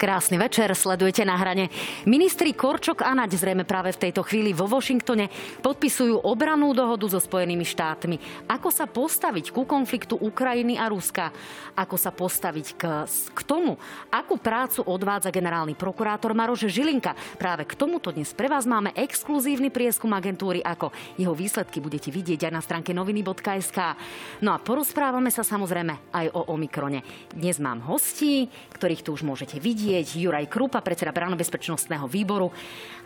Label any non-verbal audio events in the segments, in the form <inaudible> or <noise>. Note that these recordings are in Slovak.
Krásny večer, sledujete na hrane. Ministri Korčok a Naď zrejme práve v tejto chvíli vo Washingtone podpisujú obranú dohodu so Spojenými štátmi. Ako sa postaviť ku konfliktu Ukrajiny a Ruska? Ako sa postaviť k, k tomu, akú prácu odvádza generálny prokurátor Maroš Žilinka? Práve k tomuto dnes pre vás máme exkluzívny prieskum agentúry, ako jeho výsledky budete vidieť aj na stránke noviny.sk. No a porozprávame sa samozrejme aj o Omikrone. Dnes mám hostí, ktorých tu už môžete vidieť vidieť Juraj Krupa, predseda bezpečnostného výboru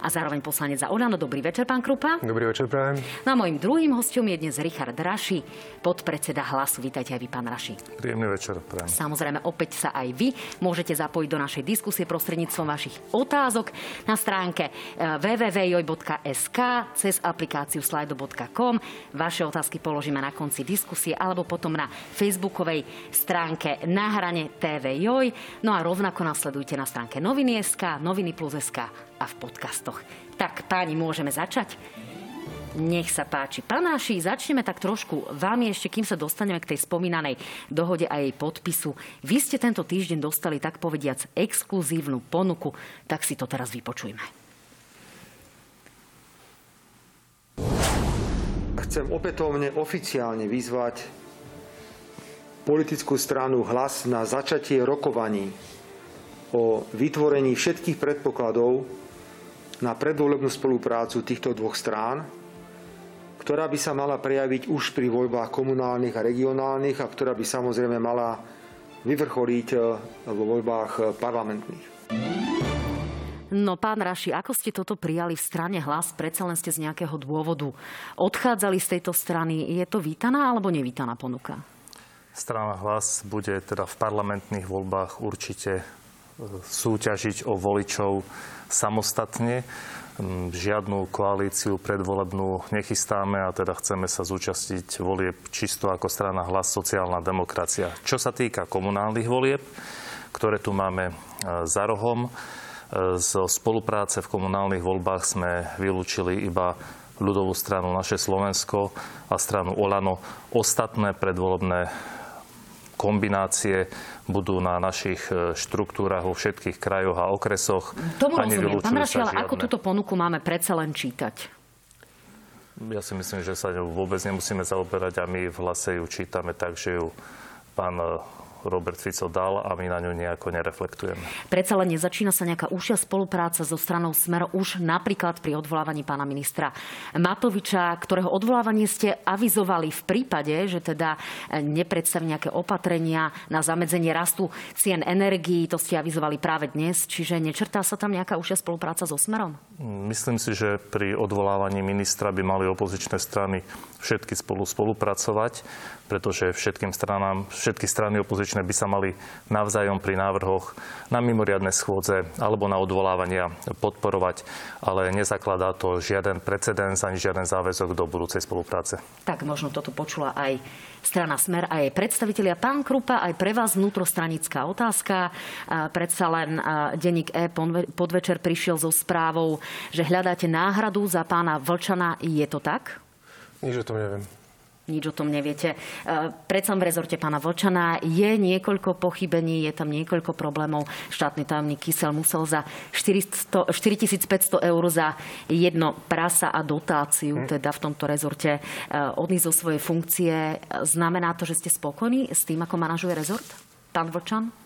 a zároveň poslanec za Olano. Dobrý večer, pán Krupa. Dobrý večer, prajem. No a mojim druhým hostom je dnes Richard Raši, podpredseda Hlasu. Vítajte aj vy, pán Raši. Príjemný večer, prajem. Samozrejme, opäť sa aj vy môžete zapojiť do našej diskusie prostredníctvom vašich otázok na stránke eh, www.joj.sk cez aplikáciu slido.com. Vaše otázky položíme na konci diskusie alebo potom na facebookovej stránke na hrane TV Joj. No a rovnako nasledujte nájdete na stránke noviny.sk, noviny plus.sk a v podcastoch. Tak páni, môžeme začať? Nech sa páči. Panáši, začneme tak trošku vám ešte, kým sa dostaneme k tej spomínanej dohode a jej podpisu. Vy ste tento týždeň dostali, tak povediac, exkluzívnu ponuku, tak si to teraz vypočujme. Chcem opätovne oficiálne vyzvať politickú stranu hlas na začatie rokovaní o vytvorení všetkých predpokladov na predvolebnú spoluprácu týchto dvoch strán, ktorá by sa mala prejaviť už pri voľbách komunálnych a regionálnych a ktorá by samozrejme mala vyvrcholiť e, vo voľbách parlamentných. No pán Raši, ako ste toto prijali v strane hlas? Predsa len ste z nejakého dôvodu odchádzali z tejto strany. Je to vítaná alebo nevítaná ponuka? Strana hlas bude teda v parlamentných voľbách určite súťažiť o voličov samostatne. Mm, žiadnu koalíciu predvolebnú nechystáme a teda chceme sa zúčastiť volieb čisto ako strana hlas sociálna demokracia. Čo sa týka komunálnych volieb, ktoré tu máme e, za rohom, e, zo spolupráce v komunálnych voľbách sme vylúčili iba ľudovú stranu Naše Slovensko a stranu Olano. Ostatné predvolebné kombinácie budú na našich e, štruktúrach vo všetkých krajoch a okresoch. Tomu rozumiem. Pán Raši, ale ako túto ponuku máme predsa len čítať? Ja si myslím, že sa ňou vôbec nemusíme zaoberať a my v hlase ju čítame tak, že ju pán e, Robert Fico dal a my na ňu nejako nereflektujeme. Predsa len nezačína sa nejaká užšia spolupráca so stranou Smer už napríklad pri odvolávaní pána ministra Matoviča, ktorého odvolávanie ste avizovali v prípade, že teda nepredstaví nejaké opatrenia na zamedzenie rastu cien energií. To ste avizovali práve dnes. Čiže nečrtá sa tam nejaká užšia spolupráca so Smerom? Myslím si, že pri odvolávaní ministra by mali opozičné strany všetky spolu spolupracovať, pretože všetkým stranám, všetky strany opozičné by sa mali navzájom pri návrhoch na mimoriadne schôdze alebo na odvolávania podporovať, ale nezakladá to žiaden precedens ani žiaden záväzok do budúcej spolupráce. Tak možno toto počula aj strana Smer a jej predstavitelia. Pán Krupa, aj pre vás vnútrostranická otázka. Predsa len denník E podvečer prišiel so správou, že hľadáte náhradu za pána Vlčana. Je to tak? Nič o tom neviem. Nič o tom neviete. E, predsa v rezorte pána Vočana je niekoľko pochybení, je tam niekoľko problémov. Štátny tajomník Kysel musel za 400, 4500 eur za jedno prasa a dotáciu, hm. teda v tomto rezorte, e, odísť zo svojej funkcie. Znamená to, že ste spokojní s tým, ako manažuje rezort? Pán Vočan?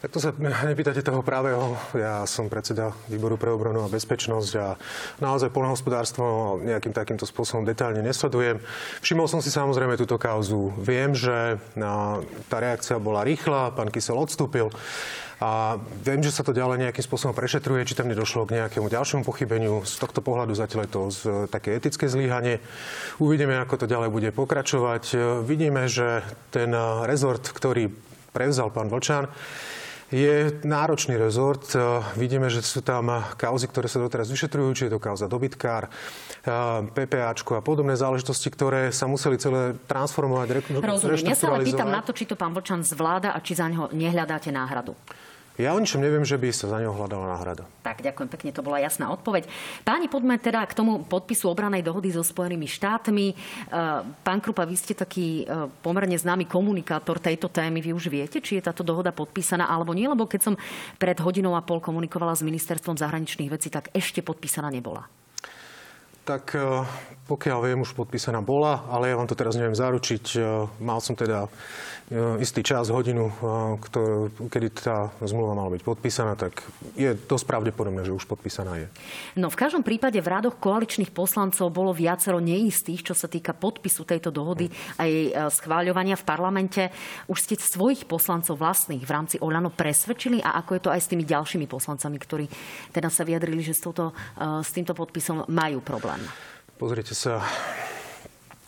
Tak to sa nepýtate toho právého. Ja som predseda výboru pre obranu a bezpečnosť a naozaj polnohospodárstvo nejakým takýmto spôsobom detálne nesledujem. Všimol som si samozrejme túto kauzu. Viem, že tá reakcia bola rýchla, pán Kysel odstúpil. A viem, že sa to ďalej nejakým spôsobom prešetruje, či tam nedošlo k nejakému ďalšiemu pochybeniu. Z tohto pohľadu zatiaľ je to z, také etické zlíhanie. Uvidíme, ako to ďalej bude pokračovať. Vidíme, že ten rezort, ktorý prevzal pán Vlčan, je náročný rezort. E, vidíme, že sú tam kauzy, ktoré sa doteraz vyšetrujú, či je to kauza dobytkár, e, PPAčko a podobné záležitosti, ktoré sa museli celé transformovať. Rozumiem. Ja sa ale pýtam na to, či to pán Vlčan zvláda a či za neho nehľadáte náhradu. Ja o ničom neviem, že by sa za neho hľadala náhrada. Tak, ďakujem pekne, to bola jasná odpoveď. Páni, poďme teda k tomu podpisu obranej dohody so Spojenými štátmi. E, pán Krupa, vy ste taký e, pomerne známy komunikátor tejto témy. Vy už viete, či je táto dohoda podpísaná alebo nie? Lebo keď som pred hodinou a pol komunikovala s ministerstvom zahraničných vecí, tak ešte podpísaná nebola. Tak e, pokiaľ viem, už podpísaná bola, ale ja vám to teraz neviem zaručiť. Mal som teda E, istý čas, hodinu, e, kedy tá zmluva mala byť podpísaná, tak je dosť pravdepodobné, že už podpísaná je. No v každom prípade v rádoch koaličných poslancov bolo viacero neistých, čo sa týka podpisu tejto dohody a jej e, schváľovania v parlamente. Už ste svojich poslancov vlastných v rámci Olano presvedčili a ako je to aj s tými ďalšími poslancami, ktorí teda sa vyjadrili, že s, touto, s týmto podpisom majú problém? Pozrite sa,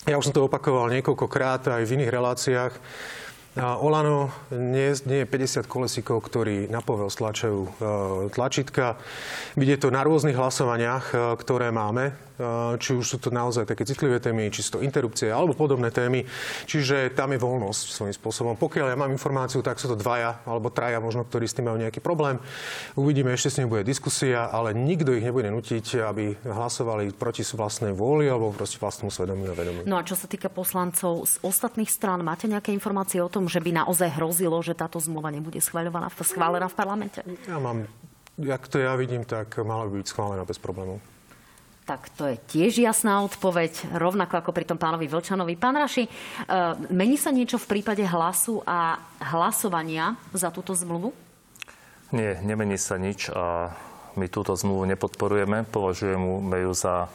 ja už som to opakoval niekoľkokrát aj v iných reláciách. Olano nie, nie je 50 kolesíkov, ktorí na povel stlačajú e, tlačítka. Vidie to na rôznych hlasovaniach, e, ktoré máme či už sú to naozaj také citlivé témy, či sú to interrupcie alebo podobné témy. Čiže tam je voľnosť svojím spôsobom. Pokiaľ ja mám informáciu, tak sú to dvaja alebo traja možno, ktorí s tým majú nejaký problém. Uvidíme, ešte s ním bude diskusia, ale nikto ich nebude nutiť, aby hlasovali proti vlastnej vôli alebo proti vlastnému svedomiu a vedomiu. No a čo sa týka poslancov z ostatných strán, máte nejaké informácie o tom, že by naozaj hrozilo, že táto zmluva nebude schváľovaná, schválená v parlamente? Ja mám, jak to ja vidím, tak mala by byť schválená bez problémov. Tak to je tiež jasná odpoveď, rovnako ako pri tom pánovi Vlčanovi. Pán Raši, e, mení sa niečo v prípade hlasu a hlasovania za túto zmluvu? Nie, nemení sa nič a my túto zmluvu nepodporujeme. Považujeme ju za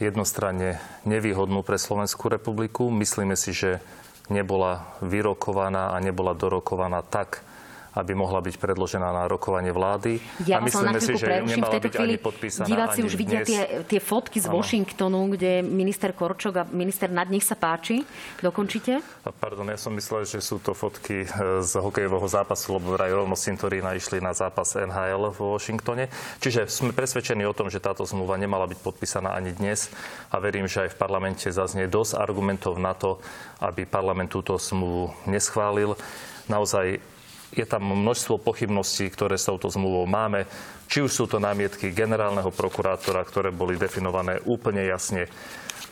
jednostranne nevýhodnú pre Slovenskú republiku. Myslíme si, že nebola vyrokovaná a nebola dorokovaná tak, aby mohla byť predložená na rokovanie vlády. Ja a myslíme si, že nemala v tejto byť chvíli ani podpísaná Diváci ani už vidia tie, tie fotky z ano. Washingtonu, kde minister Korčok a minister Nad, nech sa páči. Dokončite? Pardon, ja som myslel, že sú to fotky e, z hokejového zápasu, lebo vraj rovno Cintorína išli na zápas NHL v Washingtone. Čiže sme presvedčení o tom, že táto zmluva nemala byť podpísaná ani dnes a verím, že aj v parlamente zaznie dosť argumentov na to, aby parlament túto zmluvu neschválil. Naozaj je tam množstvo pochybností, ktoré s touto zmluvou máme. Či už sú to námietky generálneho prokurátora, ktoré boli definované úplne jasne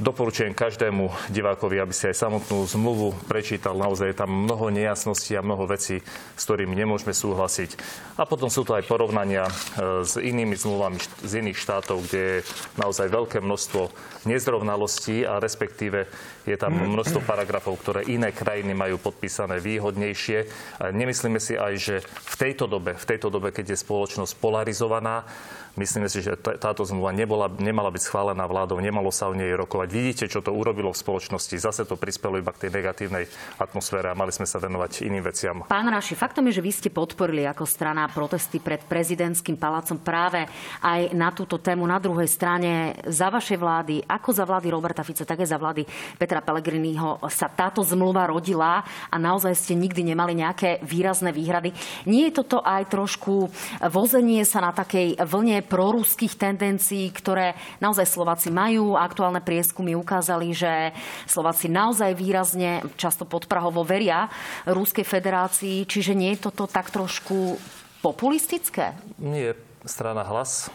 Doporučujem každému divákovi, aby si aj samotnú zmluvu prečítal. Naozaj je tam mnoho nejasností a mnoho vecí, s ktorými nemôžeme súhlasiť. A potom sú to aj porovnania e, s inými zmluvami z iných štátov, kde je naozaj veľké množstvo nezrovnalostí a respektíve je tam množstvo paragrafov, ktoré iné krajiny majú podpísané výhodnejšie. Nemyslíme si aj, že v tejto dobe, v tejto dobe, keď je spoločnosť polarizovaná, Myslíme si, že táto zmluva nebola, nemala byť schválená vládou, nemalo sa o nej rokovať. Vidíte, čo to urobilo v spoločnosti. Zase to prispelo iba k tej negatívnej atmosfére a mali sme sa venovať iným veciam. Pán Raši, faktom je, že vy ste podporili ako strana protesty pred prezidentským palácom práve aj na túto tému. Na druhej strane za vašej vlády, ako za vlády Roberta Fica, tak aj za vlády Petra Pellegriniho sa táto zmluva rodila a naozaj ste nikdy nemali nejaké výrazné výhrady. Nie je toto aj trošku vozenie sa na takej vlne proruských tendencií, ktoré naozaj Slováci majú. Aktuálne prieskumy ukázali, že Slováci naozaj výrazne, často podprahovo veria Ruskej federácii. Čiže nie je toto tak trošku populistické? Nie. Strana hlas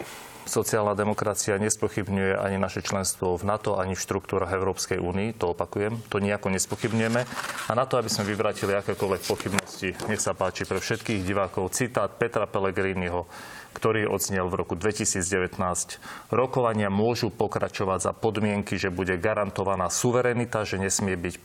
Sociálna demokracia nespochybňuje ani naše členstvo v NATO, ani v štruktúrach Európskej únii, to opakujem, to nejako nespochybňujeme. A na to, aby sme vyvratili akékoľvek pochybnosti, nech sa páči pre všetkých divákov, citát Petra Pellegriniho, ktorý odznel v roku 2019. Rokovania môžu pokračovať za podmienky, že bude garantovaná suverenita, že nesmie byť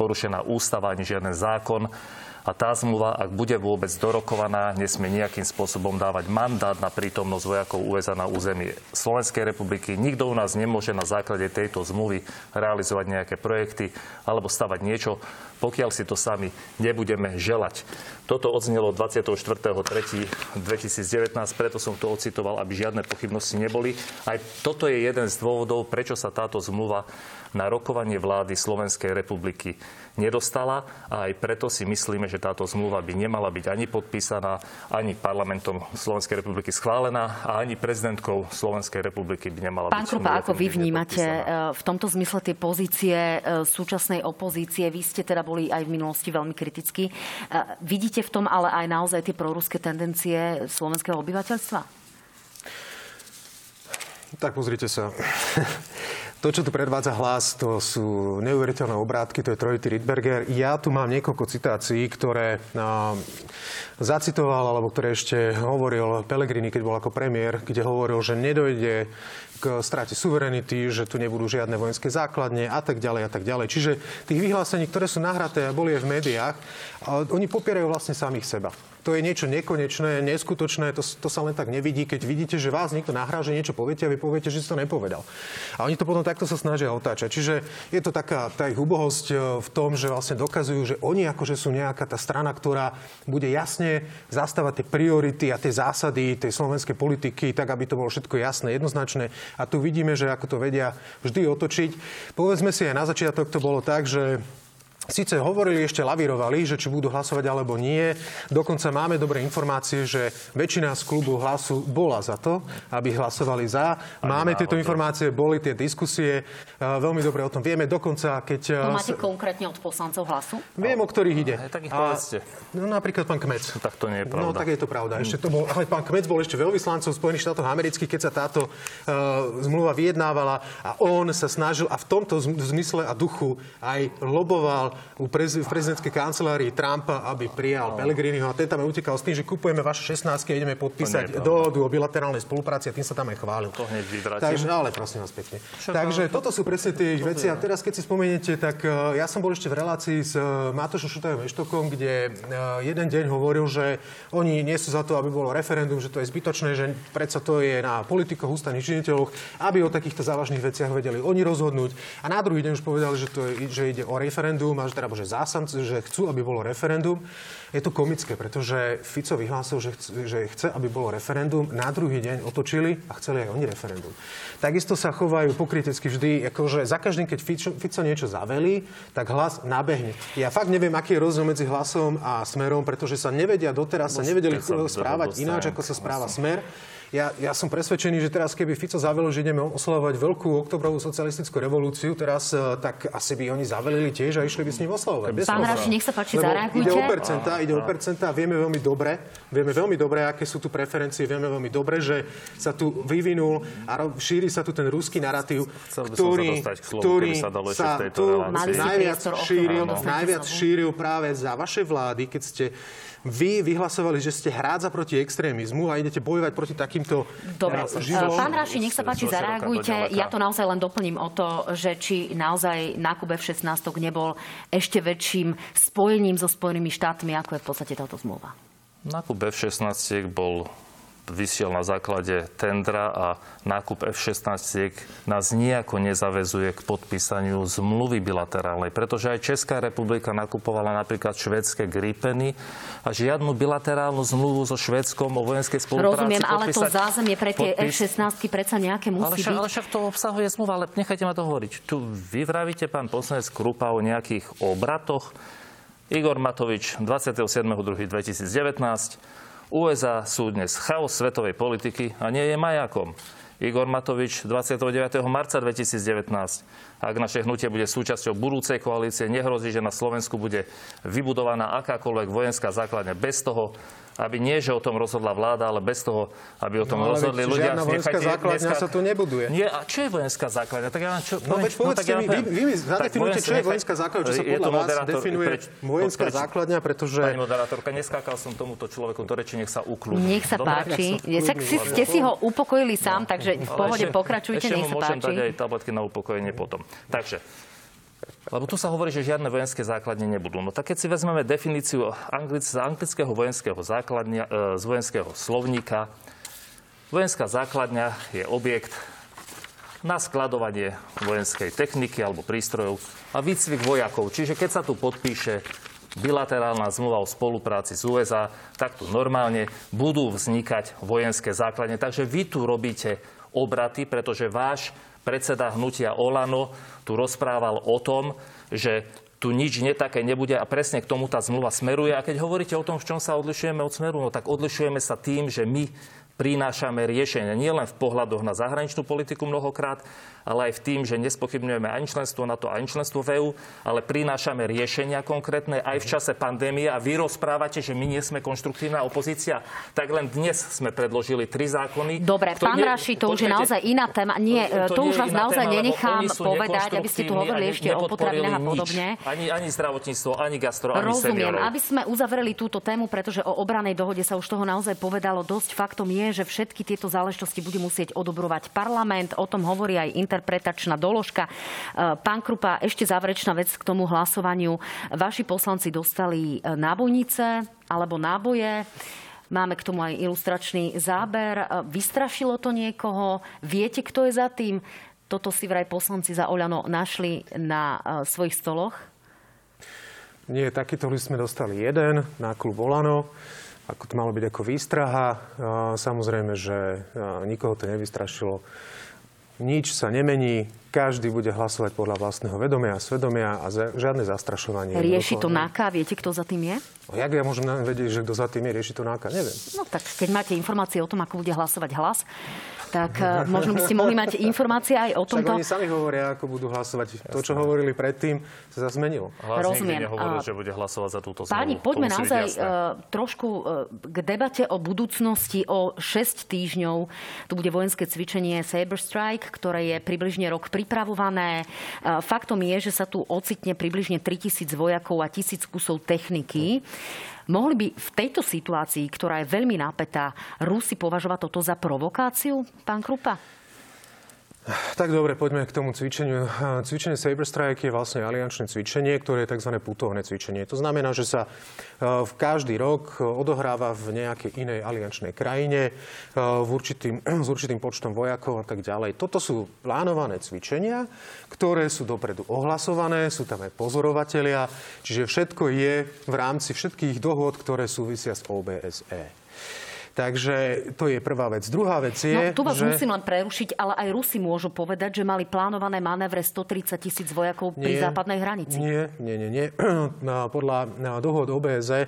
porušená ústava ani žiaden zákon a tá zmluva, ak bude vôbec dorokovaná, nesmie nejakým spôsobom dávať mandát na prítomnosť vojakov USA na území Slovenskej republiky. Nikto u nás nemôže na základe tejto zmluvy realizovať nejaké projekty alebo stavať niečo, pokiaľ si to sami nebudeme želať. Toto odznelo 24.3.2019, preto som to ocitoval, aby žiadne pochybnosti neboli. Aj toto je jeden z dôvodov, prečo sa táto zmluva na rokovanie vlády Slovenskej republiky nedostala a aj preto si myslíme, že táto zmluva by nemala byť ani podpísaná, ani parlamentom Slovenskej republiky schválená a ani prezidentkou Slovenskej republiky by nemala Pán byť. Krupa, ako vy vnímate podpísaná. v tomto zmysle tie pozície súčasnej opozície? Vy ste teda boli aj v minulosti veľmi kritickí. Vidíte v tom ale aj naozaj tie proruské tendencie slovenského obyvateľstva? Tak pozrite sa. To, čo tu predvádza hlas, to sú neuveriteľné obrátky, to je trojitý Rydberger. Ja tu mám niekoľko citácií, ktoré uh, zacitoval, alebo ktoré ešte hovoril Pellegrini, keď bol ako premiér, kde hovoril, že nedojde k strate suverenity, že tu nebudú žiadne vojenské základne a tak ďalej a tak ďalej. Čiže tých vyhlásení, ktoré sú nahraté a boli aj v médiách, oni popierajú vlastne samých seba to je niečo nekonečné, neskutočné, to, to sa len tak nevidí, keď vidíte, že vás niekto nahrá, že niečo poviete a vy poviete, že si to nepovedal. A oni to potom takto sa snažia otáčať. Čiže je to taká tá ich úbohosť e, v tom, že vlastne dokazujú, že oni akože sú nejaká tá strana, ktorá bude jasne zastávať tie priority a tie zásady tej slovenskej politiky, tak aby to bolo všetko jasné, jednoznačné. A tu vidíme, že ako to vedia vždy otočiť. Povedzme si aj na začiatok to bolo tak, že Sice hovorili, ešte lavírovali, že či budú hlasovať alebo nie. Dokonca máme dobré informácie, že väčšina z klubu hlasu bola za to, aby hlasovali za. Máme tieto informácie, boli tie diskusie. Veľmi dobre o tom vieme. Dokonca, keď... To máte konkrétne od poslancov hlasu? Viem, o ktorých ide. Aj, tak ich povedzte. No napríklad pán Kmec. Tak to nie je pravda. No tak je to pravda. Ešte to bol, ale pán Kmec bol ešte veľvyslancov Spojených štátov amerických, keď sa táto uh, zmluva vyjednávala a on sa snažil a v tomto zmysle a duchu aj loboval u prez, v prezidentskej kancelárii Trumpa, aby prijal no. Pellegriniho a ten tam utekal s tým, že kupujeme vaše 16 a ideme podpísať dohodu o bilaterálnej spolupráci a tým sa tam aj chválil. To hneď Takže, ale prosím vás pekne. Čo Takže to, toto sú presne tie ich veci. A teraz, keď si spomeniete, tak uh, ja som bol ešte v relácii s uh, Matošom Šutajom Eštokom, kde uh, jeden deň hovoril, že oni nie sú za to, aby bolo referendum, že to je zbytočné, že predsa to je na politikoch, ústavných činiteľoch, aby o takýchto závažných veciach vedeli oni rozhodnúť. A na druhý deň už povedali, že, to je, že ide o referendum a že teda že zásamci, že chcú, aby bolo referendum. Je to komické, pretože Fico vyhlásil, že chce, že chce, aby bolo referendum. Na druhý deň otočili a chceli aj oni referendum. Takisto sa chovajú pokrytecky vždy, akože za každým, keď Fico, Fico niečo zavelí, tak hlas nabehne. Ja fakt neviem, aký je rozdiel medzi hlasom a smerom, pretože sa nevedia doteraz, sa nevedeli správať ináč, ako sa správa smer. Ja, ja som presvedčený, že teraz, keby Fico zavelil, že ideme oslavovať veľkú oktobrovú socialistickú revolúciu, teraz eh, tak asi by oni zavelili tiež a išli by s ním oslavovať. Pán Raši, nech sa páči, zareagujte. Ide o percentá, ide o percentá. Vieme veľmi dobre, vieme veľmi dobre, aké sú tu preferencie, vieme veľmi dobre, že sa tu vyvinul a šíri sa tu ten ruský narratív, ktorý, sa ktorý sa, sa tu najviac šíril, najviac šíril práve za vaše vlády, keď ste vy vyhlasovali, že ste hrádza proti extrémizmu a idete bojovať proti takýmto Dobre. Eh, živom... Pán Raši, nech sa páči, zareagujte. Ja to naozaj len doplním o to, že či naozaj nákup F-16 nebol ešte väčším spojením so Spojenými štátmi, ako je v podstate táto zmluva. Nákup F-16 bol vysiel na základe tendra a nákup F-16 nás nejako nezavezuje k podpísaniu zmluvy bilaterálnej, pretože aj Česká republika nakupovala napríklad švedské Gripeny a žiadnu bilaterálnu zmluvu so Švedskom o vojenskej spolupráci Rozumiem, ale to zázemie pre tie podpis... F-16 predsa nejaké musí ale však, byť. Ale však to obsahuje zmluva, ale nechajte ma to hovoriť. Tu vy vravíte, pán poslanec Krupa, o nejakých obratoch. Igor Matovič 27.2.2019 USA sú dnes chaos svetovej politiky a nie je majakom. Igor Matovič 29. marca 2019. Ak naše hnutie bude súčasťou budúcej koalície, nehrozí, že na Slovensku bude vybudovaná akákoľvek vojenská základňa bez toho, aby nie, že o tom rozhodla vláda, ale bez toho, aby o tom no, rozhodli ľudia. Žiadna vojenská základňa dneska... sa tu nebuduje. Nie, a čo je vojenská základňa? Tak ja, čo, no, veď povedzte no, tak ja mi, vy, vy mi zadefinujte, čo je vojenská základňa, čo sa podľa vás definuje preč, vojenská preč, základňa, pretože... Pani moderátorka, neskákal som tomuto človeku do reči, nech sa uklúdi. Nech sa páči. Tak ste si ho upokojili sám, takže v pohode pokračujte, nech sa páči. Ešte mu môžem dať aj tabletky na upokojenie potom. Takže, lebo tu sa hovorí, že žiadne vojenské základne nebudú. No tak keď si vezmeme definíciu anglic, z anglického vojenského základňa, e, z vojenského slovníka, vojenská základňa je objekt na skladovanie vojenskej techniky alebo prístrojov a výcvik vojakov. Čiže keď sa tu podpíše bilaterálna zmluva o spolupráci s USA, tak tu normálne budú vznikať vojenské základne. Takže vy tu robíte obraty, pretože váš predseda hnutia Olano tu rozprával o tom, že tu nič netaké nebude a presne k tomu tá zmluva smeruje. A keď hovoríte o tom, v čom sa odlišujeme od smeru, no tak odlišujeme sa tým, že my prinášame riešenia nielen v pohľadoch na zahraničnú politiku mnohokrát, ale aj v tým, že nespochybňujeme ani členstvo NATO, ani členstvo v EU, ale prinášame riešenia konkrétne aj v čase pandémie a vy rozprávate, že my nie sme konštruktívna opozícia, tak len dnes sme predložili tri zákony. Dobre, pán nie... Raši, to už je naozaj iná téma. Nie, to, to už vás naozaj téma, nenechám povedať, aby ste tu hovorili ešte o potravinách a podobne. Ani, ani zdravotníctvo, ani gastro, ani Rozumiem, seniorov. aby sme uzavreli túto tému, pretože o obranej dohode sa už toho naozaj povedalo dosť. Faktom je, že všetky tieto záležitosti bude musieť odobrovať parlament. O tom hovorí aj interpretačná doložka. E, pán Krupa, ešte záverečná vec k tomu hlasovaniu. Vaši poslanci dostali e, nábojnice alebo náboje. Máme k tomu aj ilustračný záber. E, vystrašilo to niekoho? Viete, kto je za tým? Toto si vraj poslanci za Oľano našli na svojich stoloch? Nie, takýto list sme dostali jeden na klub Olano ako to malo byť ako výstraha. Samozrejme, že nikoho to nevystrašilo. Nič sa nemení, každý bude hlasovať podľa vlastného vedomia a svedomia a žiadne zastrašovanie. Rieši to NAKA? Viete, kto za tým je? No, jak ja môžem vedieť, že kto za tým je? Rieši to NAKA? Neviem. No tak keď máte informácie o tom, ako bude hlasovať hlas, tak eh, možno by ste mohli mať informácie aj o tomto. Však oni sami hovoria, ako budú hlasovať. Jasne. To, čo hovorili predtým, sa zmenilo. Hlas Rozumiem. nehovoril, že bude hlasovať za túto Páni, poďme naozaj uh, trošku uh, k debate o budúcnosti. O 6 týždňov tu bude vojenské cvičenie Saber Strike, ktoré je približne rok pripravované. Faktom je, že sa tu ocitne približne 3000 vojakov a 1000 kusov techniky. Mohli by v tejto situácii, ktorá je veľmi nápetá, Rusi považovať toto za provokáciu, pán Krupa? Tak dobre, poďme k tomu cvičeniu. Cvičenie Saber Strike je vlastne aliančné cvičenie, ktoré je tzv. putovné cvičenie. To znamená, že sa e, v každý rok odohráva v nejakej inej aliančnej krajine e, v určitým, <clears throat> s určitým počtom vojakov a tak ďalej. Toto sú plánované cvičenia, ktoré sú dopredu ohlasované, sú tam aj pozorovatelia, čiže všetko je v rámci všetkých dohôd, ktoré súvisia s OBSE. Takže to je prvá vec. Druhá vec je, no, tu vás že... musím len prerušiť, ale aj Rusi môžu povedať, že mali plánované manévre 130 tisíc vojakov nie, pri západnej hranici. Nie, nie, nie. nie. <clears throat> Podľa dohod OBZ e,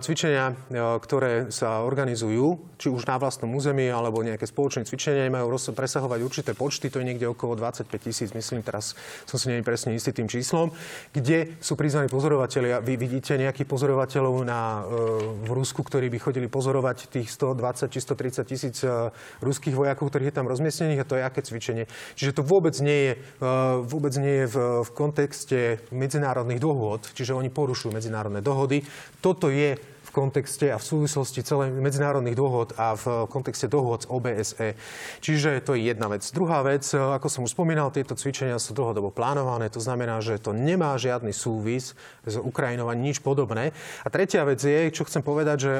cvičenia, e, ktoré sa organizujú, či už na vlastnom území, alebo nejaké spoločné cvičenia, majú presahovať určité počty, to je niekde okolo 25 tisíc, myslím, teraz som si nie presne istý tým číslom, kde sú prizvaní pozorovatelia. Vy vidíte nejakých pozorovateľov na, e, v Rusku, ktorí by chodili pozorovať tých tých 120 či 130 tisíc e, ruských vojakov, ktorých je tam rozmiestnených a to je aké cvičenie. Čiže to vôbec nie je, e, vôbec nie je v, v kontexte medzinárodných dohôd, čiže oni porušujú medzinárodné dohody. Toto je kontexte a v súvislosti celej medzinárodných dohod a v kontexte dohod z OBSE. Čiže to je jedna vec. Druhá vec, ako som už spomínal, tieto cvičenia sú dlhodobo plánované, to znamená, že to nemá žiadny súvis s Ukrajinou ani nič podobné. A tretia vec je, čo chcem povedať, že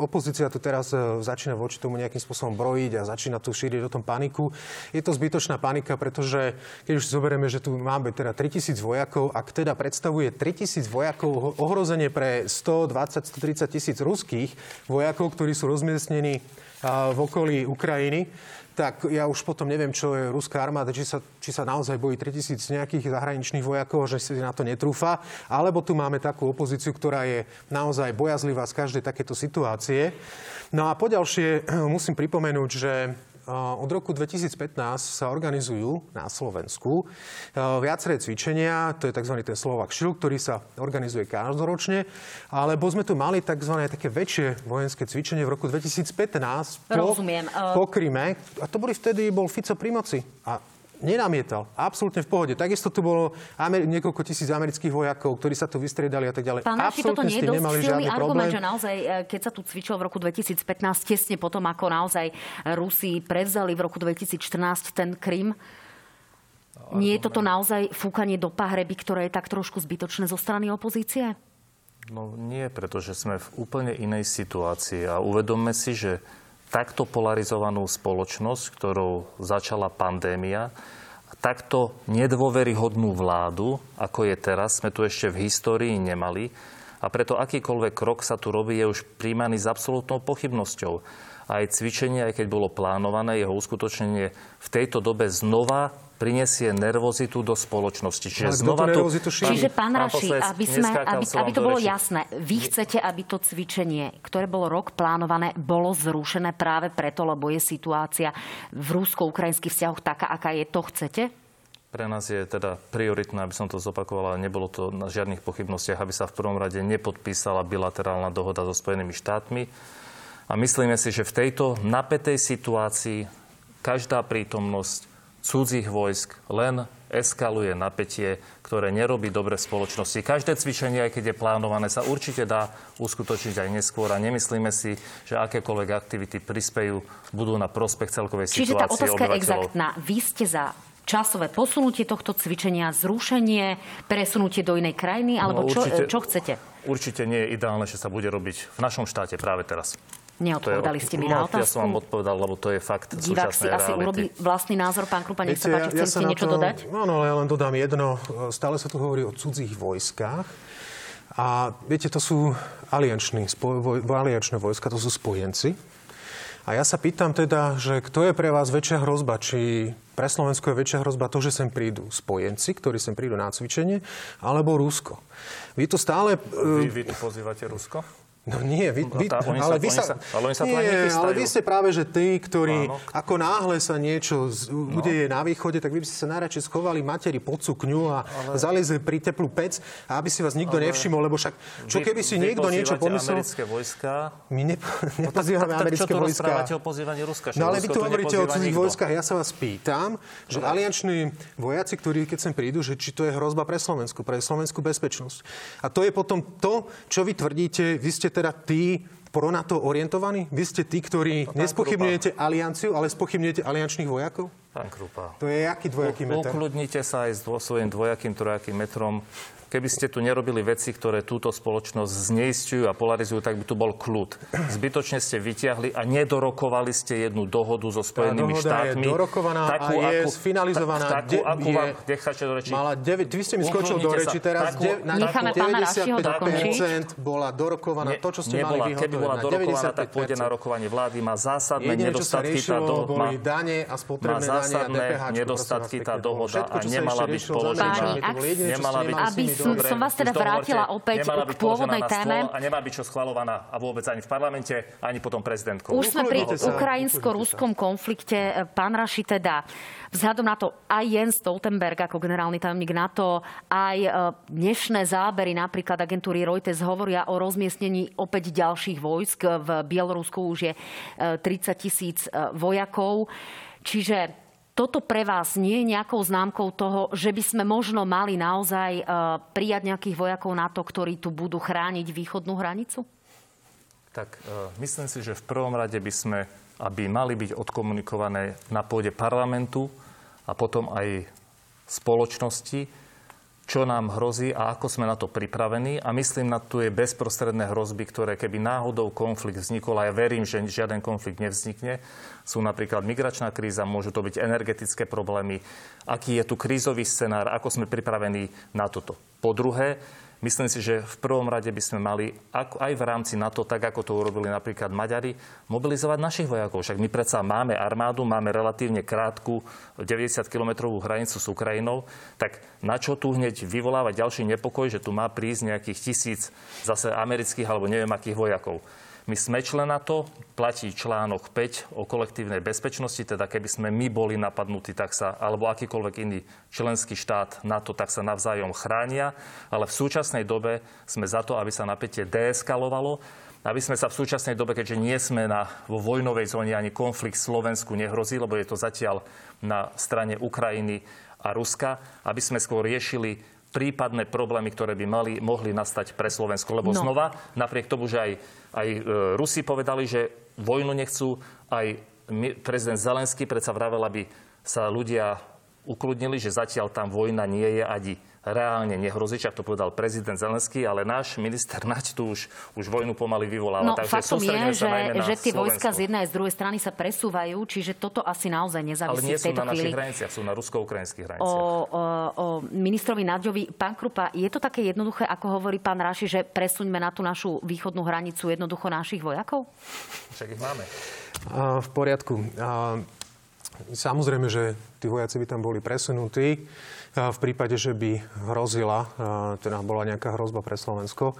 opozícia tu teraz e, začína voči tomu nejakým spôsobom brojiť a začína tu šíriť o tom paniku. Je to zbytočná panika, pretože keď už zoberieme, že tu máme teda 3000 vojakov, ak teda predstavuje 3000 vojakov ohrozenie pre 120-130 tisíc ruských vojakov, ktorí sú rozmiestnení v okolí Ukrajiny, tak ja už potom neviem, čo je ruská armáda, či sa, či sa naozaj bojí 3000 nejakých zahraničných vojakov, že si na to netrúfa, alebo tu máme takú opozíciu, ktorá je naozaj bojazlivá z každej takéto situácie. No a poďalšie <clears throat> musím pripomenúť, že od roku 2015 sa organizujú na Slovensku viaceré cvičenia, to je tzv. ten Slovak Shield, ktorý sa organizuje každoročne, alebo sme tu mali tzv. také väčšie vojenské cvičenie v roku 2015 po, Rozumiem. po Kryme. A to boli vtedy, bol Fico pri moci. A nenamietal. Absolútne v pohode. Takisto tu bolo Amer- niekoľko tisíc amerických vojakov, ktorí sa tu vystriedali a tak ďalej. Pán Naši, toto nie je dosť silný argument, že naozaj, e, keď sa tu cvičilo v roku 2015, tesne potom, ako naozaj Rusi prevzali v roku 2014 ten Krym, nie je toto naozaj fúkanie do pahreby, ktoré je tak trošku zbytočné zo strany opozície? No nie, pretože sme v úplne inej situácii a uvedomme si, že takto polarizovanú spoločnosť, ktorou začala pandémia, takto nedôveryhodnú vládu, ako je teraz, sme tu ešte v histórii nemali. A preto akýkoľvek krok sa tu robí, je už príjmaný s absolútnou pochybnosťou. aj cvičenie, aj keď bolo plánované, jeho uskutočnenie v tejto dobe znova prinesie nervozitu do spoločnosti. Čiže, znova tu, Čiže pán Raši, aby, sme, aby, aby to bolo jasné, vy chcete, aby to cvičenie, ktoré bolo rok plánované, bolo zrušené práve preto, lebo je situácia v rúsko-ukrajinských vzťahoch taká, aká je. To chcete? Pre nás je teda prioritné, aby som to zopakovala, nebolo to na žiadnych pochybnostiach, aby sa v prvom rade nepodpísala bilaterálna dohoda so Spojenými štátmi. A myslíme si, že v tejto napätej situácii každá prítomnosť cudzích vojsk len eskaluje napätie, ktoré nerobí dobre v spoločnosti. Každé cvičenie, aj keď je plánované, sa určite dá uskutočniť aj neskôr a nemyslíme si, že akékoľvek aktivity prispejú, budú na prospech celkovej Čiže situácie tá otázka je exaktná. Vy ste za časové posunutie tohto cvičenia, zrušenie, presunutie do inej krajiny, alebo no, určite, čo, čo chcete? Určite nie je ideálne, že sa bude robiť v našom štáte práve teraz. Neodpovedali ste mi na otázku. Ja som vám odpovedal, lebo to je fakt Divák si asi urobí vlastný názor. Pán Krupa, nech Viete, sa páči, ja, chcete ja niečo to, dodať? No, no, ja len dodám jedno. Stále sa tu hovorí o cudzích vojskách. A viete, to sú alianční, spoj, aliančné vojska, to sú spojenci. A ja sa pýtam teda, že kto je pre vás väčšia hrozba? Či pre Slovensko je väčšia hrozba to, že sem prídu spojenci, ktorí sem prídu na cvičenie, alebo Rusko? Vy tu stále... Vy, vy tu pozývate Rusko? No nie, vy, no vy, no tá, ale, vy sa, ale oni sa nie, ale vy ste práve, že tí, ktorí Áno. ako náhle sa niečo z, no. udeje na východe, tak vy by ste sa najradšej schovali materi pod sukňu a ale... zaliezli pri teplú pec, a aby si vás nikto ale... nevšimol, lebo však čo keby si niekto niečo pomyslel... americké vojska? My ne, nepozývame no, americké vojska. Čo o pozývaní Ruska? No ale vy tu hovoríte o cudzích vojskách. Ja sa vás pýtam, že no. alianční vojaci, ktorí keď sem prídu, že či to je hrozba pre Slovensku, pre slovenskú bezpečnosť. A to je potom to, čo vy tvrdíte, vy ste teda tí pro-NATO orientovaní? Vy ste tí, ktorí no, nespochybňujete alianciu, ale spochybňujete aliančných vojakov? Pán Krupa. To je aký dvojaký meter? Ukludnite sa aj s svojím dvojakým, trojakým metrom keby ste tu nerobili veci, ktoré túto spoločnosť zneistujú a polarizujú, tak by tu bol kľud. Zbytočne ste vyťahli a nedorokovali ste jednu dohodu so Spojenými štátmi. je dorokovaná takú, a je akú, finalizovaná. Tak, takú, akú je, vám, necháte do reči. Mala 9, vy ste mi skočil do reči teraz. Takú, de, na Necháme pána Rašiho bola dorokovaná. Nie, to, čo ste nebola, mali Keby bola dorokovaná, tak pôjde na rokovanie vlády. Má zásadné nedostatky tá dohoda. Boli dane a spotrebné dane a DPH. nedostatky tá dohoda a nemala byť položená. Nemala byť... Aby som vás teda vrátila opäť k pôvodnej téme. A nemá byť čo schvalovaná a vôbec ani v parlamente, ani potom prezidentkou. Už sme pri ukrajinsko-ruskom konflikte. Pán Raši teda, vzhľadom na to aj Jens Stoltenberg ako generálny tajomník NATO, aj e, dnešné zábery napríklad agentúry Reuters hovoria o rozmiestnení opäť ďalších vojsk. V Bielorusku už je 30 e, tisíc e, vojakov. Čiže toto pre vás nie je nejakou známkou toho, že by sme možno mali naozaj e, prijať nejakých vojakov na to, ktorí tu budú chrániť východnú hranicu? Tak e, myslím si, že v prvom rade by sme, aby mali byť odkomunikované na pôde parlamentu a potom aj spoločnosti, čo nám hrozí a ako sme na to pripravení. A myslím na tu je bezprostredné hrozby, ktoré keby náhodou konflikt vznikol, a ja verím, že žiaden konflikt nevznikne, sú napríklad migračná kríza, môžu to byť energetické problémy, aký je tu krízový scenár, ako sme pripravení na toto. Po druhé, Myslím si, že v prvom rade by sme mali aj v rámci NATO, tak ako to urobili napríklad Maďari, mobilizovať našich vojakov. Však my predsa máme armádu, máme relatívne krátku 90-kilometrovú hranicu s Ukrajinou, tak na čo tu hneď vyvolávať ďalší nepokoj, že tu má prísť nejakých tisíc zase amerických alebo neviem akých vojakov. My sme člen to, platí článok 5 o kolektívnej bezpečnosti, teda keby sme my boli napadnutí, tak sa, alebo akýkoľvek iný členský štát na to, tak sa navzájom chránia, ale v súčasnej dobe sme za to, aby sa napätie deeskalovalo, aby sme sa v súčasnej dobe, keďže nie sme na, vo vojnovej zóne, ani konflikt Slovensku nehrozí, lebo je to zatiaľ na strane Ukrajiny a Ruska, aby sme skôr riešili prípadné problémy, ktoré by mali, mohli nastať pre Slovensko. Lebo no. znova, napriek tomu, že aj, aj e, Rusi povedali, že vojnu nechcú, aj prezident Zelenský predsa vravel, aby sa ľudia ukludnili, že zatiaľ tam vojna nie je ani reálne nehrozí, ak to povedal prezident Zelenský, ale náš minister Naď tu už, už vojnu pomaly vyvoláva. No, Takže faktom je, že, že tie vojska z jednej a z druhej strany sa presúvajú, čiže toto asi naozaj nezávisí Ale nie sú na chvíli. našich hraniciach, sú na rusko-ukrajinských hraniciach. O, o, o ministrovi Naďovi. Pán Krupa, je to také jednoduché, ako hovorí pán Raši, že presuňme na tú našu východnú hranicu jednoducho našich vojakov? Však ich máme. V poriadku. Samozrejme, že tí vojaci by tam boli presunutí v prípade, že by hrozila, teda bola nejaká hrozba pre Slovensko.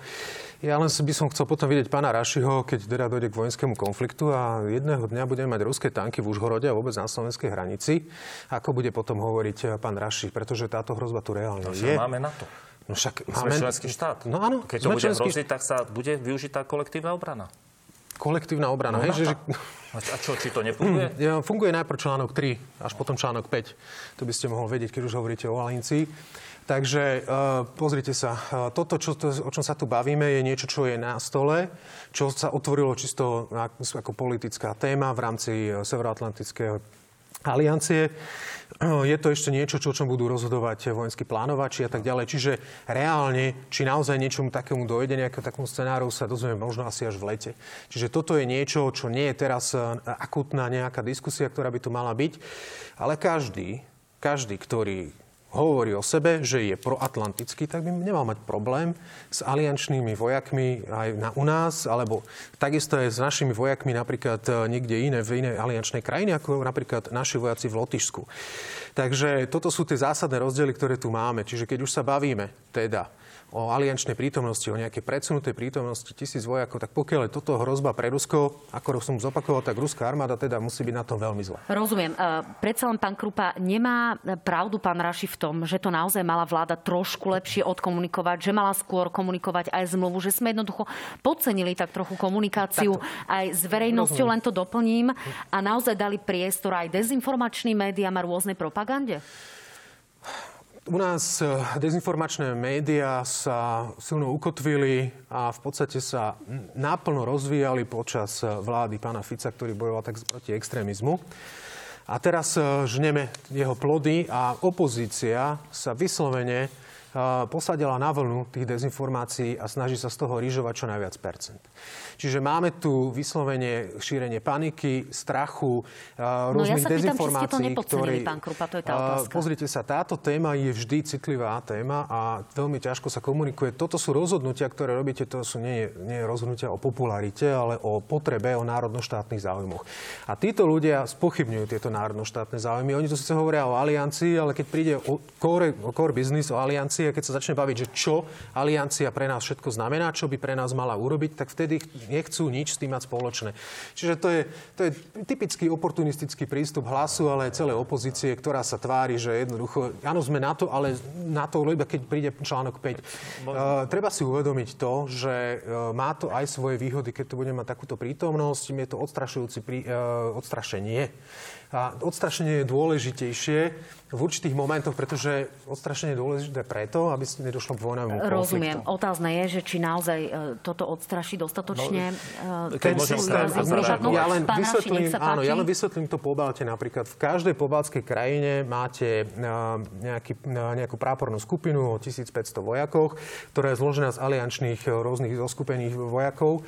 Ja len by som chcel potom vidieť pána Rašiho, keď teda dojde k vojenskému konfliktu a jedného dňa budeme mať ruské tanky v Užhorode a vôbec na slovenskej hranici. Ako bude potom hovoriť pán Raši? Pretože táto hrozba tu reálne no, je. Máme na to. No však máme... Sme členský štát. No áno. Keď to bude hroziť, tak sa bude využitá kolektívna obrana. Kolektívna obrana, no, hej? Že... A čo, či to nefunguje? Ja, funguje najprv článok 3, až potom článok 5. To by ste mohol vedieť, keď už hovoríte o Alincii. Takže uh, pozrite sa, uh, toto, čo, to, o čom sa tu bavíme, je niečo, čo je na stole, čo sa otvorilo čisto ako politická téma v rámci uh, Severoatlantického aliancie. <clears throat> Je to ešte niečo, čo, čom budú rozhodovať vojenskí plánovači a tak ďalej. Čiže reálne, či naozaj niečomu takému dojde, nejakému takému scenáru, sa dozvieme možno asi až v lete. Čiže toto je niečo, čo nie je teraz akutná nejaká diskusia, ktorá by tu mala byť. Ale každý, každý, ktorý hovorí o sebe, že je proatlantický, tak by nemal mať problém s aliančnými vojakmi aj na, u nás, alebo takisto aj s našimi vojakmi napríklad e, niekde iné, v inej aliančnej krajine, ako napríklad naši vojaci v Lotyšsku. Takže toto sú tie zásadné rozdiely, ktoré tu máme. Čiže keď už sa bavíme teda o aliančnej prítomnosti, o nejakej predsunutej prítomnosti tisíc vojakov, tak pokiaľ je toto hrozba pre Rusko, ako som zopakoval, tak ruská armáda teda musí byť na tom veľmi zle. Rozumiem. E, predsa len pán Krupa, nemá pravdu pán Raši v tom, že to naozaj mala vláda trošku lepšie odkomunikovať, že mala skôr komunikovať aj zmluvu, že sme jednoducho podcenili tak trochu komunikáciu Takto. aj s verejnosťou, len to doplním, a naozaj dali priestor aj dezinformačným médiám a rôznej propagande? U nás eh, dezinformačné médiá sa silno ukotvili a v podstate sa náplno rozvíjali počas eh, vlády pána Fica, ktorý bojoval tak proti extrémizmu. A teraz eh, žneme jeho plody a opozícia sa vyslovene posadila na vlnu tých dezinformácií a snaží sa z toho rýžovať čo najviac percent. Čiže máme tu vyslovene šírenie paniky, strachu, rôznych no ja sa dezinformácií. Pýtam, to pán Krupa, to je tá otázka. Pozrite sa, táto téma je vždy citlivá téma a veľmi ťažko sa komunikuje. Toto sú rozhodnutia, ktoré robíte, to sú nie, nie rozhodnutia o popularite, ale o potrebe, o národnoštátnych záujmoch. A títo ľudia spochybňujú tieto národnoštátne záujmy. Oni tu síce hovoria o aliancii, ale keď príde o core, o core business, o aliancii, keď sa začne baviť, že čo aliancia pre nás všetko znamená, čo by pre nás mala urobiť, tak vtedy nechcú nič s tým mať spoločné. Čiže to je, to je typický oportunistický prístup hlasu, ale aj celej opozície, ktorá sa tvári, že jednoducho, áno, sme na to, ale na to iba keď príde článok 5. Uh, treba si uvedomiť to, že uh, má to aj svoje výhody, keď tu budeme mať takúto prítomnosť. Je to odstrašujúci prí, uh, odstrašenie. A odstrašenie je dôležitejšie v určitých momentoch, pretože odstrašenie je dôležité preto, aby ste nedošlo k vojnovému konfliktu. Rozumiem. Otázne je, že či naozaj e, toto odstraší dostatočne. No, e, ja len vysvetlím, áno, ja len vysvetlím to pobalte. Napríklad v každej pobaltskej krajine máte e, nejaký, nejakú prápornú skupinu o 1500 vojakoch, ktorá je zložená z aliančných rôznych zoskupených vojakov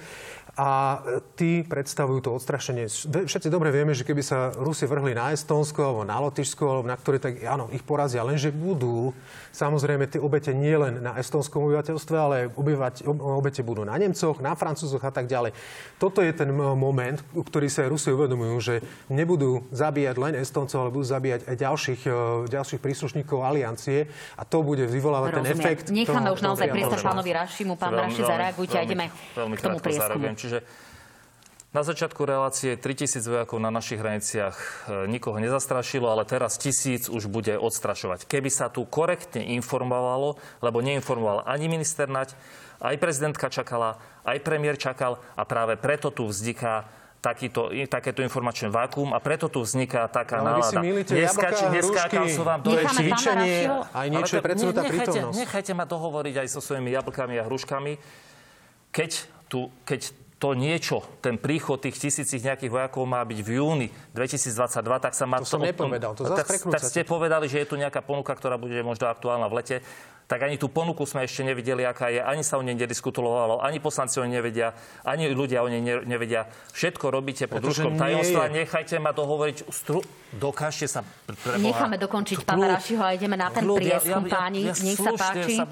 a tí predstavujú to odstrašenie. Všetci dobre vieme, že keby sa Rusi vrhli na Estonsko alebo na Lotyšsko, alebo na ktoré, tak áno, ich porazia, lenže budú Samozrejme, tie obete nie len na estonskom obyvateľstve, ale obyvať, obete budú na Nemcoch, na Francúzoch a tak ďalej. Toto je ten moment, ktorý sa Rusi uvedomujú, že nebudú zabíjať len Estoncov, ale budú zabíjať aj ďalších, e, ďalších príslušníkov aliancie a to bude vyvolávať Rozumiem. ten efekt. Necháme už naozaj priestor pánovi Rašimu. Pán Raši, zareagujte a ideme k tomu prieskumu. Čiže na začiatku relácie 3000 vojakov na našich hraniciach e, nikoho nezastrašilo, ale teraz tisíc už bude odstrašovať. Keby sa tu korektne informovalo, lebo neinformoval ani minister Nať, aj prezidentka čakala, aj premiér čakal a práve preto tu vzniká takýto, takéto informačné vákuum a preto tu vzniká taká ale nálada. Neskač, neskákal som vám to je cvičenie, aj niečo je predsunutá prítomnosť. Nechajte ma dohovoriť aj so svojimi jablkami a hruškami. Keď, tu, keď to niečo, ten príchod tých tisícich nejakých vojakov má byť v júni 2022, tak sa má... To, to som nepovedal, to tak, tak ste povedali, že je tu nejaká ponuka, ktorá bude možno aktuálna v lete. Tak ani tú ponuku sme ešte nevideli, aká je. Ani sa o nej nediskutovalo, ani poslanci o nej nevedia, ani ľudia o nej nevedia. Všetko robíte pod rúškom tajomstva. Nechajte ma dohovoriť. Stru... Dokážte sa preboha. Necháme dokončiť pána Rašiho a ideme na ten prieskum, páni. Nech sa páči. Sa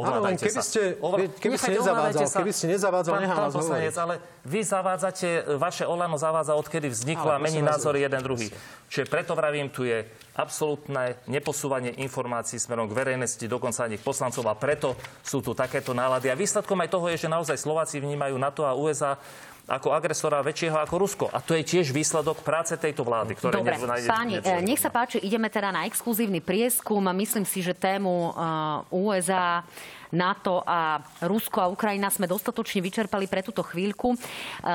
Ovládajte keby ste- Ovla- keby ste nezavádzal, sa. keby ste nezavádzal, Pán- nechám pán poslanec, ale vy zavádzate, vaše Olano zavádza, odkedy vzniklo Ale mení vás, názory jeden druhý. Čiže preto vravím, tu je absolútne neposúvanie informácií smerom k verejnosti, dokonca ani k poslancov a preto sú tu takéto nálady. A výsledkom aj toho je, že naozaj Slováci vnímajú NATO a USA ako agresora väčšieho ako Rusko. A to je tiež výsledok práce tejto vlády, ktoré Dobre, nájde- páni, niečo- e, nech sa páči, ideme teda na exkluzívny prieskum. Myslím si, že tému e, USA NATO a Rusko a Ukrajina sme dostatočne vyčerpali pre túto chvíľku. E,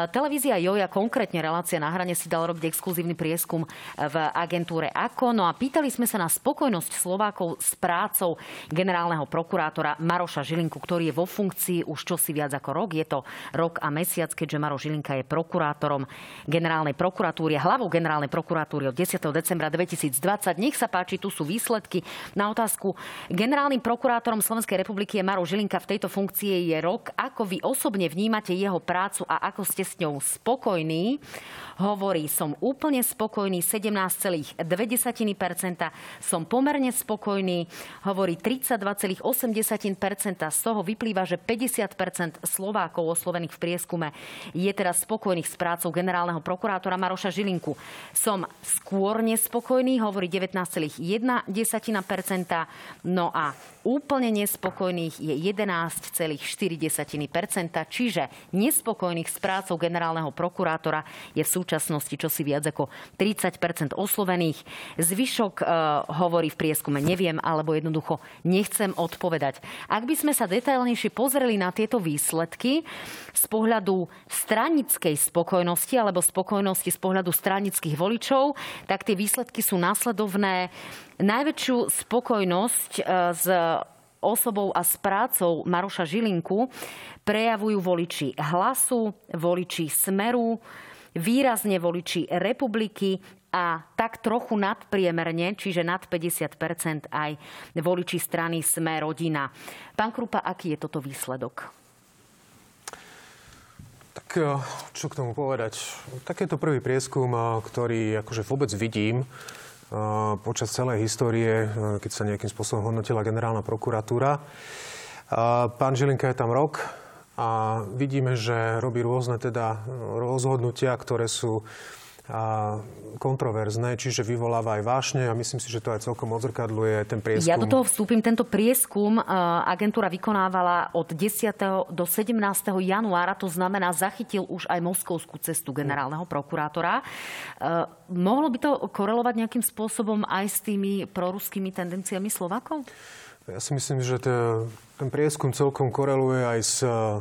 Televízia Joja, konkrétne relácia na hrane, si dala robiť exkluzívny prieskum v agentúre AKO. No a pýtali sme sa na spokojnosť Slovákov s prácou generálneho prokurátora Maroša Žilinku, ktorý je vo funkcii už čosi viac ako rok. Je to rok a mesiac, keďže Maroš Žilinka je prokurátorom generálnej prokuratúry, hlavou generálnej prokuratúry od 10. decembra 2020. Nech sa páči, tu sú výsledky. Na otázku generálnym prokurátorom Slovenskej republiky je Maroš Žilinka v tejto funkcii je rok. Ako vy osobne vnímate jeho prácu a ako ste s ňou spokojní? Hovorí, som úplne spokojný, 17,2%, som pomerne spokojný, hovorí 32,8%, z toho vyplýva, že 50% Slovákov oslovených v prieskume je teraz spokojných s prácou generálneho prokurátora Maroša Žilinku. Som skôr nespokojný, hovorí 19,1%, no a úplne nespokojných je 11,4%, čiže nespokojných s prácou generálneho prokurátora je v súčasnosti čosi viac ako 30% oslovených. Zvyšok e, hovorí v prieskume neviem, alebo jednoducho nechcem odpovedať. Ak by sme sa detailnejšie pozreli na tieto výsledky z pohľadu stranickej spokojnosti alebo spokojnosti z pohľadu stranických voličov, tak tie výsledky sú následovné. Najväčšiu spokojnosť e, z osobou a s prácou Maroša Žilinku prejavujú voliči hlasu, voliči smeru, výrazne voliči republiky a tak trochu nadpriemerne, čiže nad 50% aj voliči strany Sme rodina. Pán Krupa, aký je toto výsledok? Tak eh, čo k tomu povedať? Takéto prvý prieskum, eh, ktorý akože vôbec vidím počas celej histórie, keď sa nejakým spôsobom hodnotila generálna prokuratúra. Pán Žilinka je tam rok a vidíme, že robí rôzne teda rozhodnutia, ktoré sú a kontroverzné, čiže vyvoláva aj vášne a myslím si, že to aj celkom odzrkadluje ten prieskum. Ja do toho vstúpim. Tento prieskum agentúra vykonávala od 10. do 17. januára, to znamená, zachytil už aj moskovskú cestu generálneho prokurátora. Mohlo by to korelovať nejakým spôsobom aj s tými proruskými tendenciami Slovakov? Ja si myslím, že to, ten prieskum celkom koreluje aj s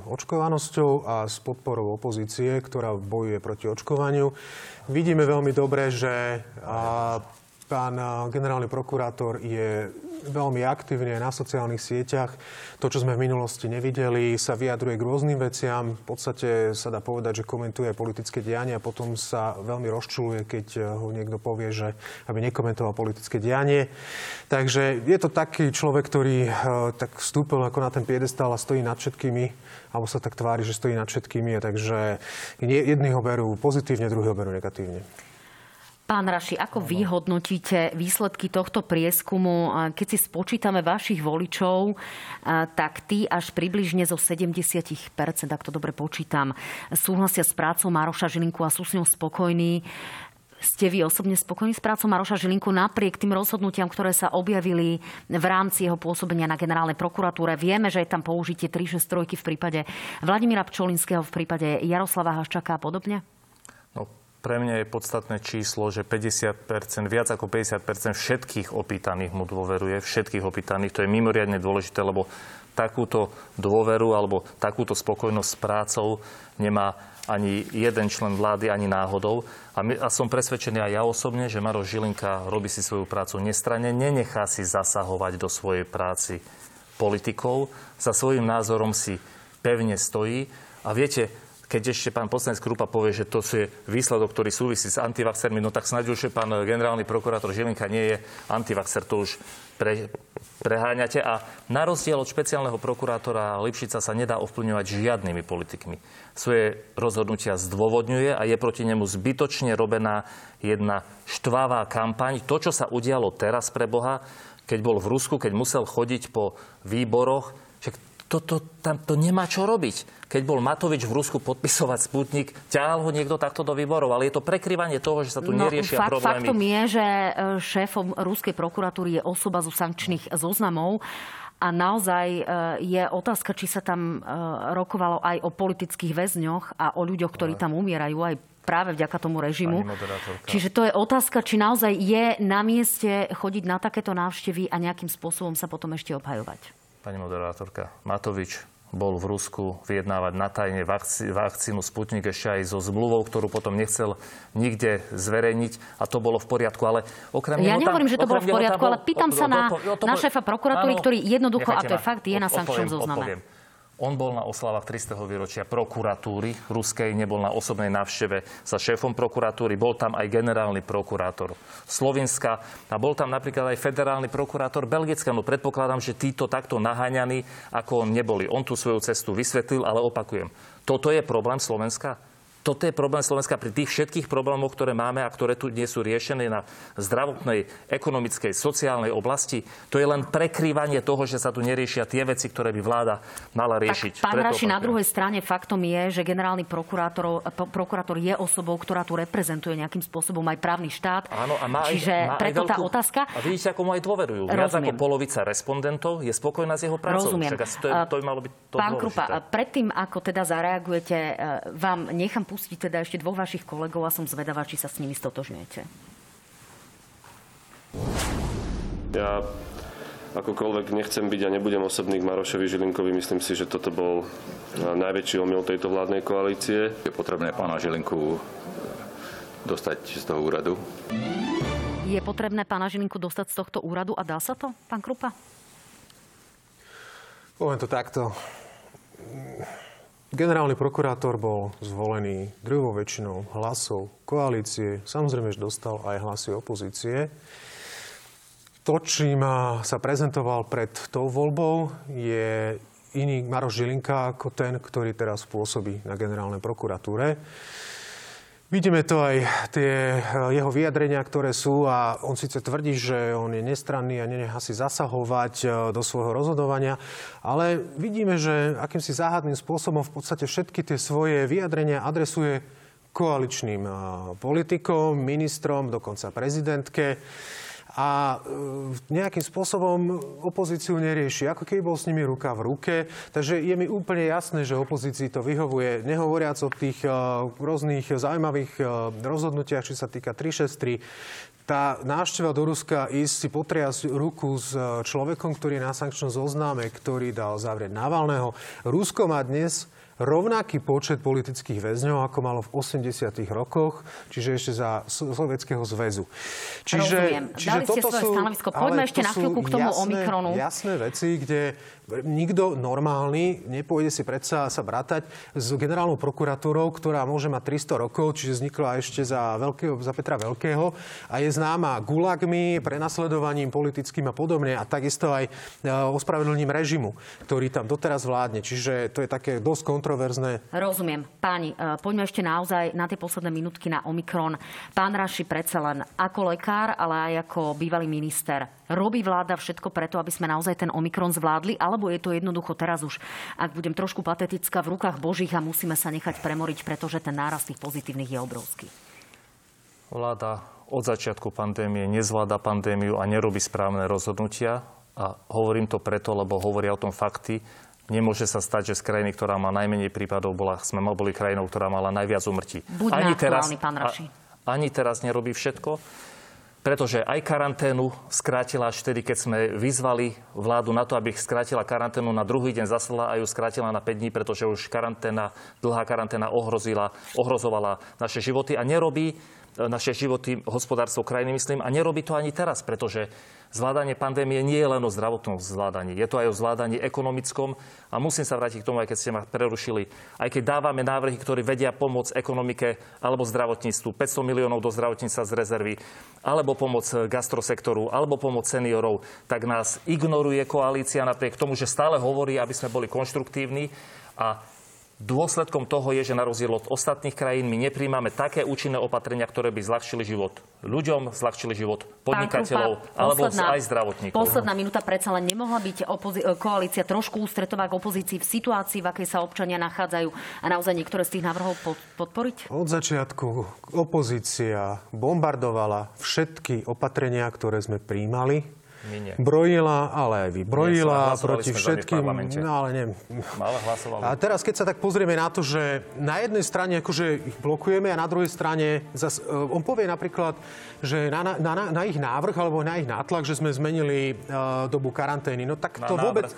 očkovanosťou a s podporou opozície, ktorá bojuje proti očkovaniu. Vidíme veľmi dobre, že pán generálny prokurátor je veľmi aktívne na sociálnych sieťach. To, čo sme v minulosti nevideli, sa vyjadruje k rôznym veciam. V podstate sa dá povedať, že komentuje politické dianie a potom sa veľmi rozčuluje, keď ho niekto povie, že aby nekomentoval politické dianie. Takže je to taký človek, ktorý tak vstúpil ako na ten piedestal a stojí nad všetkými, alebo sa tak tvári, že stojí nad všetkými. Takže jedni ho berú pozitívne, druhý ho berú negatívne. Pán Raši, ako vy hodnotíte výsledky tohto prieskumu? Keď si spočítame vašich voličov, tak tí až približne zo 70%, ak to dobre počítam, súhlasia s prácou Maroša Žilinku a sú s ňou spokojní. Ste vy osobne spokojní s prácou Maroša Žilinku napriek tým rozhodnutiam, ktoré sa objavili v rámci jeho pôsobenia na generálnej prokuratúre? Vieme, že je tam použitie 363 v prípade Vladimíra Pčolinského, v prípade Jaroslava Haščaka a podobne? No, pre mňa je podstatné číslo, že 50%, viac ako 50% všetkých opýtaných mu dôveruje, všetkých opýtaných. To je mimoriadne dôležité, lebo takúto dôveru alebo takúto spokojnosť s prácou nemá ani jeden člen vlády, ani náhodou. A, my, a som presvedčený aj ja osobne, že Maroš Žilinka robí si svoju prácu nestranne, nenechá si zasahovať do svojej práci politikov, za svojím názorom si pevne stojí. A viete, keď ešte pán poslanec Krupa povie, že to je výsledok, ktorý súvisí s antivaxermi, no tak snáď už pán generálny prokurátor Žilinka nie je antivaxer, to už pre, preháňate. A na rozdiel od špeciálneho prokurátora Lipšica sa nedá ovplyvňovať žiadnymi politikmi. Svoje rozhodnutia zdôvodňuje a je proti nemu zbytočne robená jedna štvavá kampaň. To, čo sa udialo teraz pre Boha, keď bol v Rusku, keď musel chodiť po výboroch, však to, to, tam to nemá čo robiť. Keď bol Matovič v Rusku podpisovať Sputnik, ťahal ho niekto takto do výborov, ale je to prekryvanie toho, že sa tu no, neriešia fakt, problémy. Faktom je, že e, šéfom ruskej prokuratúry je osoba zo sankčných zoznamov. A naozaj e, je otázka, či sa tam e, rokovalo aj o politických väzňoch a o ľuďoch, ktorí tam umierajú, aj práve vďaka tomu režimu. Čiže to je otázka, či naozaj je na mieste chodiť na takéto návštevy a nejakým spôsobom sa potom ešte obhajovať. Pani moderátorka, Matovič bol v Rusku vyjednávať na tajne vakcí, vakcínu Sputnik ešte aj so zmluvou, ktorú potom nechcel nikde zverejniť a to bolo v poriadku. Ale okrem ja nehovorím, tam, že to bolo v poriadku, ale pýtam sa na, na šéfa prokuratúry, ktorý jednoducho, a to je fakt, je na sankčnom zozname. On bol na oslavách 300. výročia prokuratúry ruskej, nebol na osobnej návšteve sa šéfom prokuratúry, bol tam aj generálny prokurátor Slovenska a bol tam napríklad aj federálny prokurátor Belgická. No predpokladám, že títo takto naháňaní, ako on neboli. On tú svoju cestu vysvetlil, ale opakujem, toto je problém Slovenska? Toto je problém Slovenska pri tých všetkých problémoch, ktoré máme a ktoré tu nie sú riešené na zdravotnej, ekonomickej, sociálnej oblasti. To je len prekrývanie toho, že sa tu neriešia tie veci, ktoré by vláda mala riešiť. Tak, pán Raši, na druhej strane faktom je, že generálny prokurátor, prokurátor je osobou, ktorá tu reprezentuje nejakým spôsobom aj právny štát. Áno, a má Čiže aj, má preto aj veľkú, tá otázka... A vidíte, ako mu aj dôverujú. Viac ako polovica respondentov je spokojná s jeho prácou. Rozumiem. Však to, je, to by malo byť to Pán dôležité. Krupa, predtým, ako teda zareagujete, e, vám nechám pustiť teda ešte dvoch vašich kolegov a som zvedavá, či sa s nimi stotožňujete. Ja akokoľvek nechcem byť a nebudem osobný k Marošovi Žilinkovi. Myslím si, že toto bol najväčší omyl tejto vládnej koalície. Je potrebné pána Žilinku dostať z toho úradu. Je potrebné pána Žilinku dostať z tohto úradu a dá sa to, pán Krupa? Poviem to takto. Generálny prokurátor bol zvolený druhou väčšinou hlasov koalície. Samozrejme, že dostal aj hlasy opozície. To, čím sa prezentoval pred tou voľbou, je iný Maroš Žilinka ako ten, ktorý teraz pôsobí na generálnej prokuratúre. Vidíme to aj tie eh, jeho vyjadrenia, ktoré sú a on síce tvrdí, že on je nestranný a nenechá si zasahovať eh, do svojho rozhodovania, ale vidíme, že akýmsi záhadným spôsobom v podstate všetky tie svoje vyjadrenia adresuje koaličným eh, politikom, ministrom, dokonca prezidentke a e, nejakým spôsobom opozíciu nerieši, ako keby bol s nimi ruka v ruke. Takže je mi úplne jasné, že opozícii to vyhovuje. Nehovoriac o tých e, rôznych zaujímavých e, rozhodnutiach, či sa týka 363, tá návšteva do Ruska ísť si potriasť ruku s človekom, ktorý je na sankčnom zoznáme, ktorý dal zavrieť Navalného. Rusko má dnes rovnaký počet politických väzňov, ako malo v 80. rokoch, čiže ešte za Sovietskeho zväzu. Čiže, Rozumiem. čiže Dali toto ste svoje sú, stanovisko. Poďme ešte na chvíľku k tomu jasné, Omikronu. Jasné veci, kde nikto normálny nepôjde si predsa sa bratať s generálnou prokuratúrou, ktorá môže mať 300 rokov, čiže vznikla ešte za, veľkého, za Petra Veľkého a je známa gulagmi, prenasledovaním politickým a podobne a takisto aj e, ospravedlnením režimu, ktorý tam doteraz vládne. Čiže to je také dosť kontroverzné. Rozumiem. Páni, e, poďme ešte naozaj na tie posledné minútky na Omikron. Pán Raši predsa len ako lekár, ale aj ako bývalý minister. Robí vláda všetko preto, aby sme naozaj ten Omikron zvládli, alebo je to jednoducho teraz už, ak budem trošku patetická, v rukách Božích a musíme sa nechať premoriť, pretože ten nárast tých pozitívnych je obrovský? Vláda od začiatku pandémie nezvláda pandémiu a nerobí správne rozhodnutia. A hovorím to preto, lebo hovoria o tom fakty. Nemôže sa stať, že z krajiny, ktorá má najmenej prípadov, bola, sme boli krajinou, ktorá mala najviac umrtí. Buď ani teraz, pán Raši. A, ani teraz nerobí všetko pretože aj karanténu skrátila až vtedy, keď sme vyzvali vládu na to, aby skrátila karanténu na druhý deň zaslala a ju skrátila na 5 dní, pretože už karanténa, dlhá karanténa ohrozila, ohrozovala naše životy a nerobí naše životy, hospodárstvo krajiny, myslím, a nerobí to ani teraz, pretože zvládanie pandémie nie je len o zdravotnom zvládaní. Je to aj o zvládaní ekonomickom. A musím sa vrátiť k tomu, aj keď ste ma prerušili. Aj keď dávame návrhy, ktoré vedia pomôcť ekonomike alebo zdravotníctvu, 500 miliónov do zdravotníctva z rezervy, alebo pomoc gastrosektoru, alebo pomoc seniorov, tak nás ignoruje koalícia napriek tomu, že stále hovorí, aby sme boli konštruktívni. A Dôsledkom toho je, že na rozdiel od ostatných krajín my nepríjmame také účinné opatrenia, ktoré by zľahčili život ľuďom, zľahčili život podnikateľov Krupa, alebo posledná- aj zdravotníkov. Posledná minúta predsa len nemohla byť opozi- koalícia trošku ústretová k opozícii v situácii, v akej sa občania nachádzajú a naozaj niektoré z tých návrhov pod- podporiť? Od začiatku opozícia bombardovala všetky opatrenia, ktoré sme príjmali. Brojila, ale aj vy brojila hlasovali proti všetkým. No ale nie. Ale hlasovali. A teraz, keď sa tak pozrieme na to, že na jednej strane akože ich blokujeme a na druhej strane zas, e, on povie napríklad, že na, na, na, na ich návrh alebo na ich nátlak, že sme zmenili uh, dobu karantény. No tak Na to návrh, vôbec,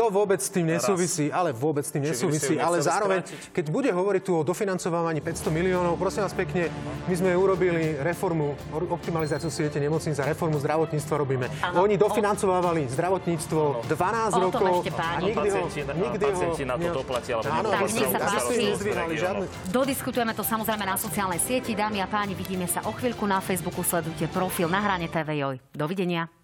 to vôbec s tým nesúvisí, ale vôbec s tým nesúvisí. Ale zároveň, skrátiť? keď bude hovoriť tu o dofinancovaní 500 miliónov, prosím vás pekne, my sme urobili reformu, or- optimalizáciu siete nemocníc a reformu zdravotníctva robíme. Áno. Oni dofinancovávali zdravotníctvo 12 O tom rokov ešte a nikdy ho, nikdy ho... pacienti na to doplatia, alebo Áno, Tak, nech sa páči. žiadne... Dodiskutujeme to samozrejme na sociálnej sieti. Dámy a páni, vidíme sa o chvíľku na Facebooku. Sledujte profil na hrane TV Joj. Dovidenia.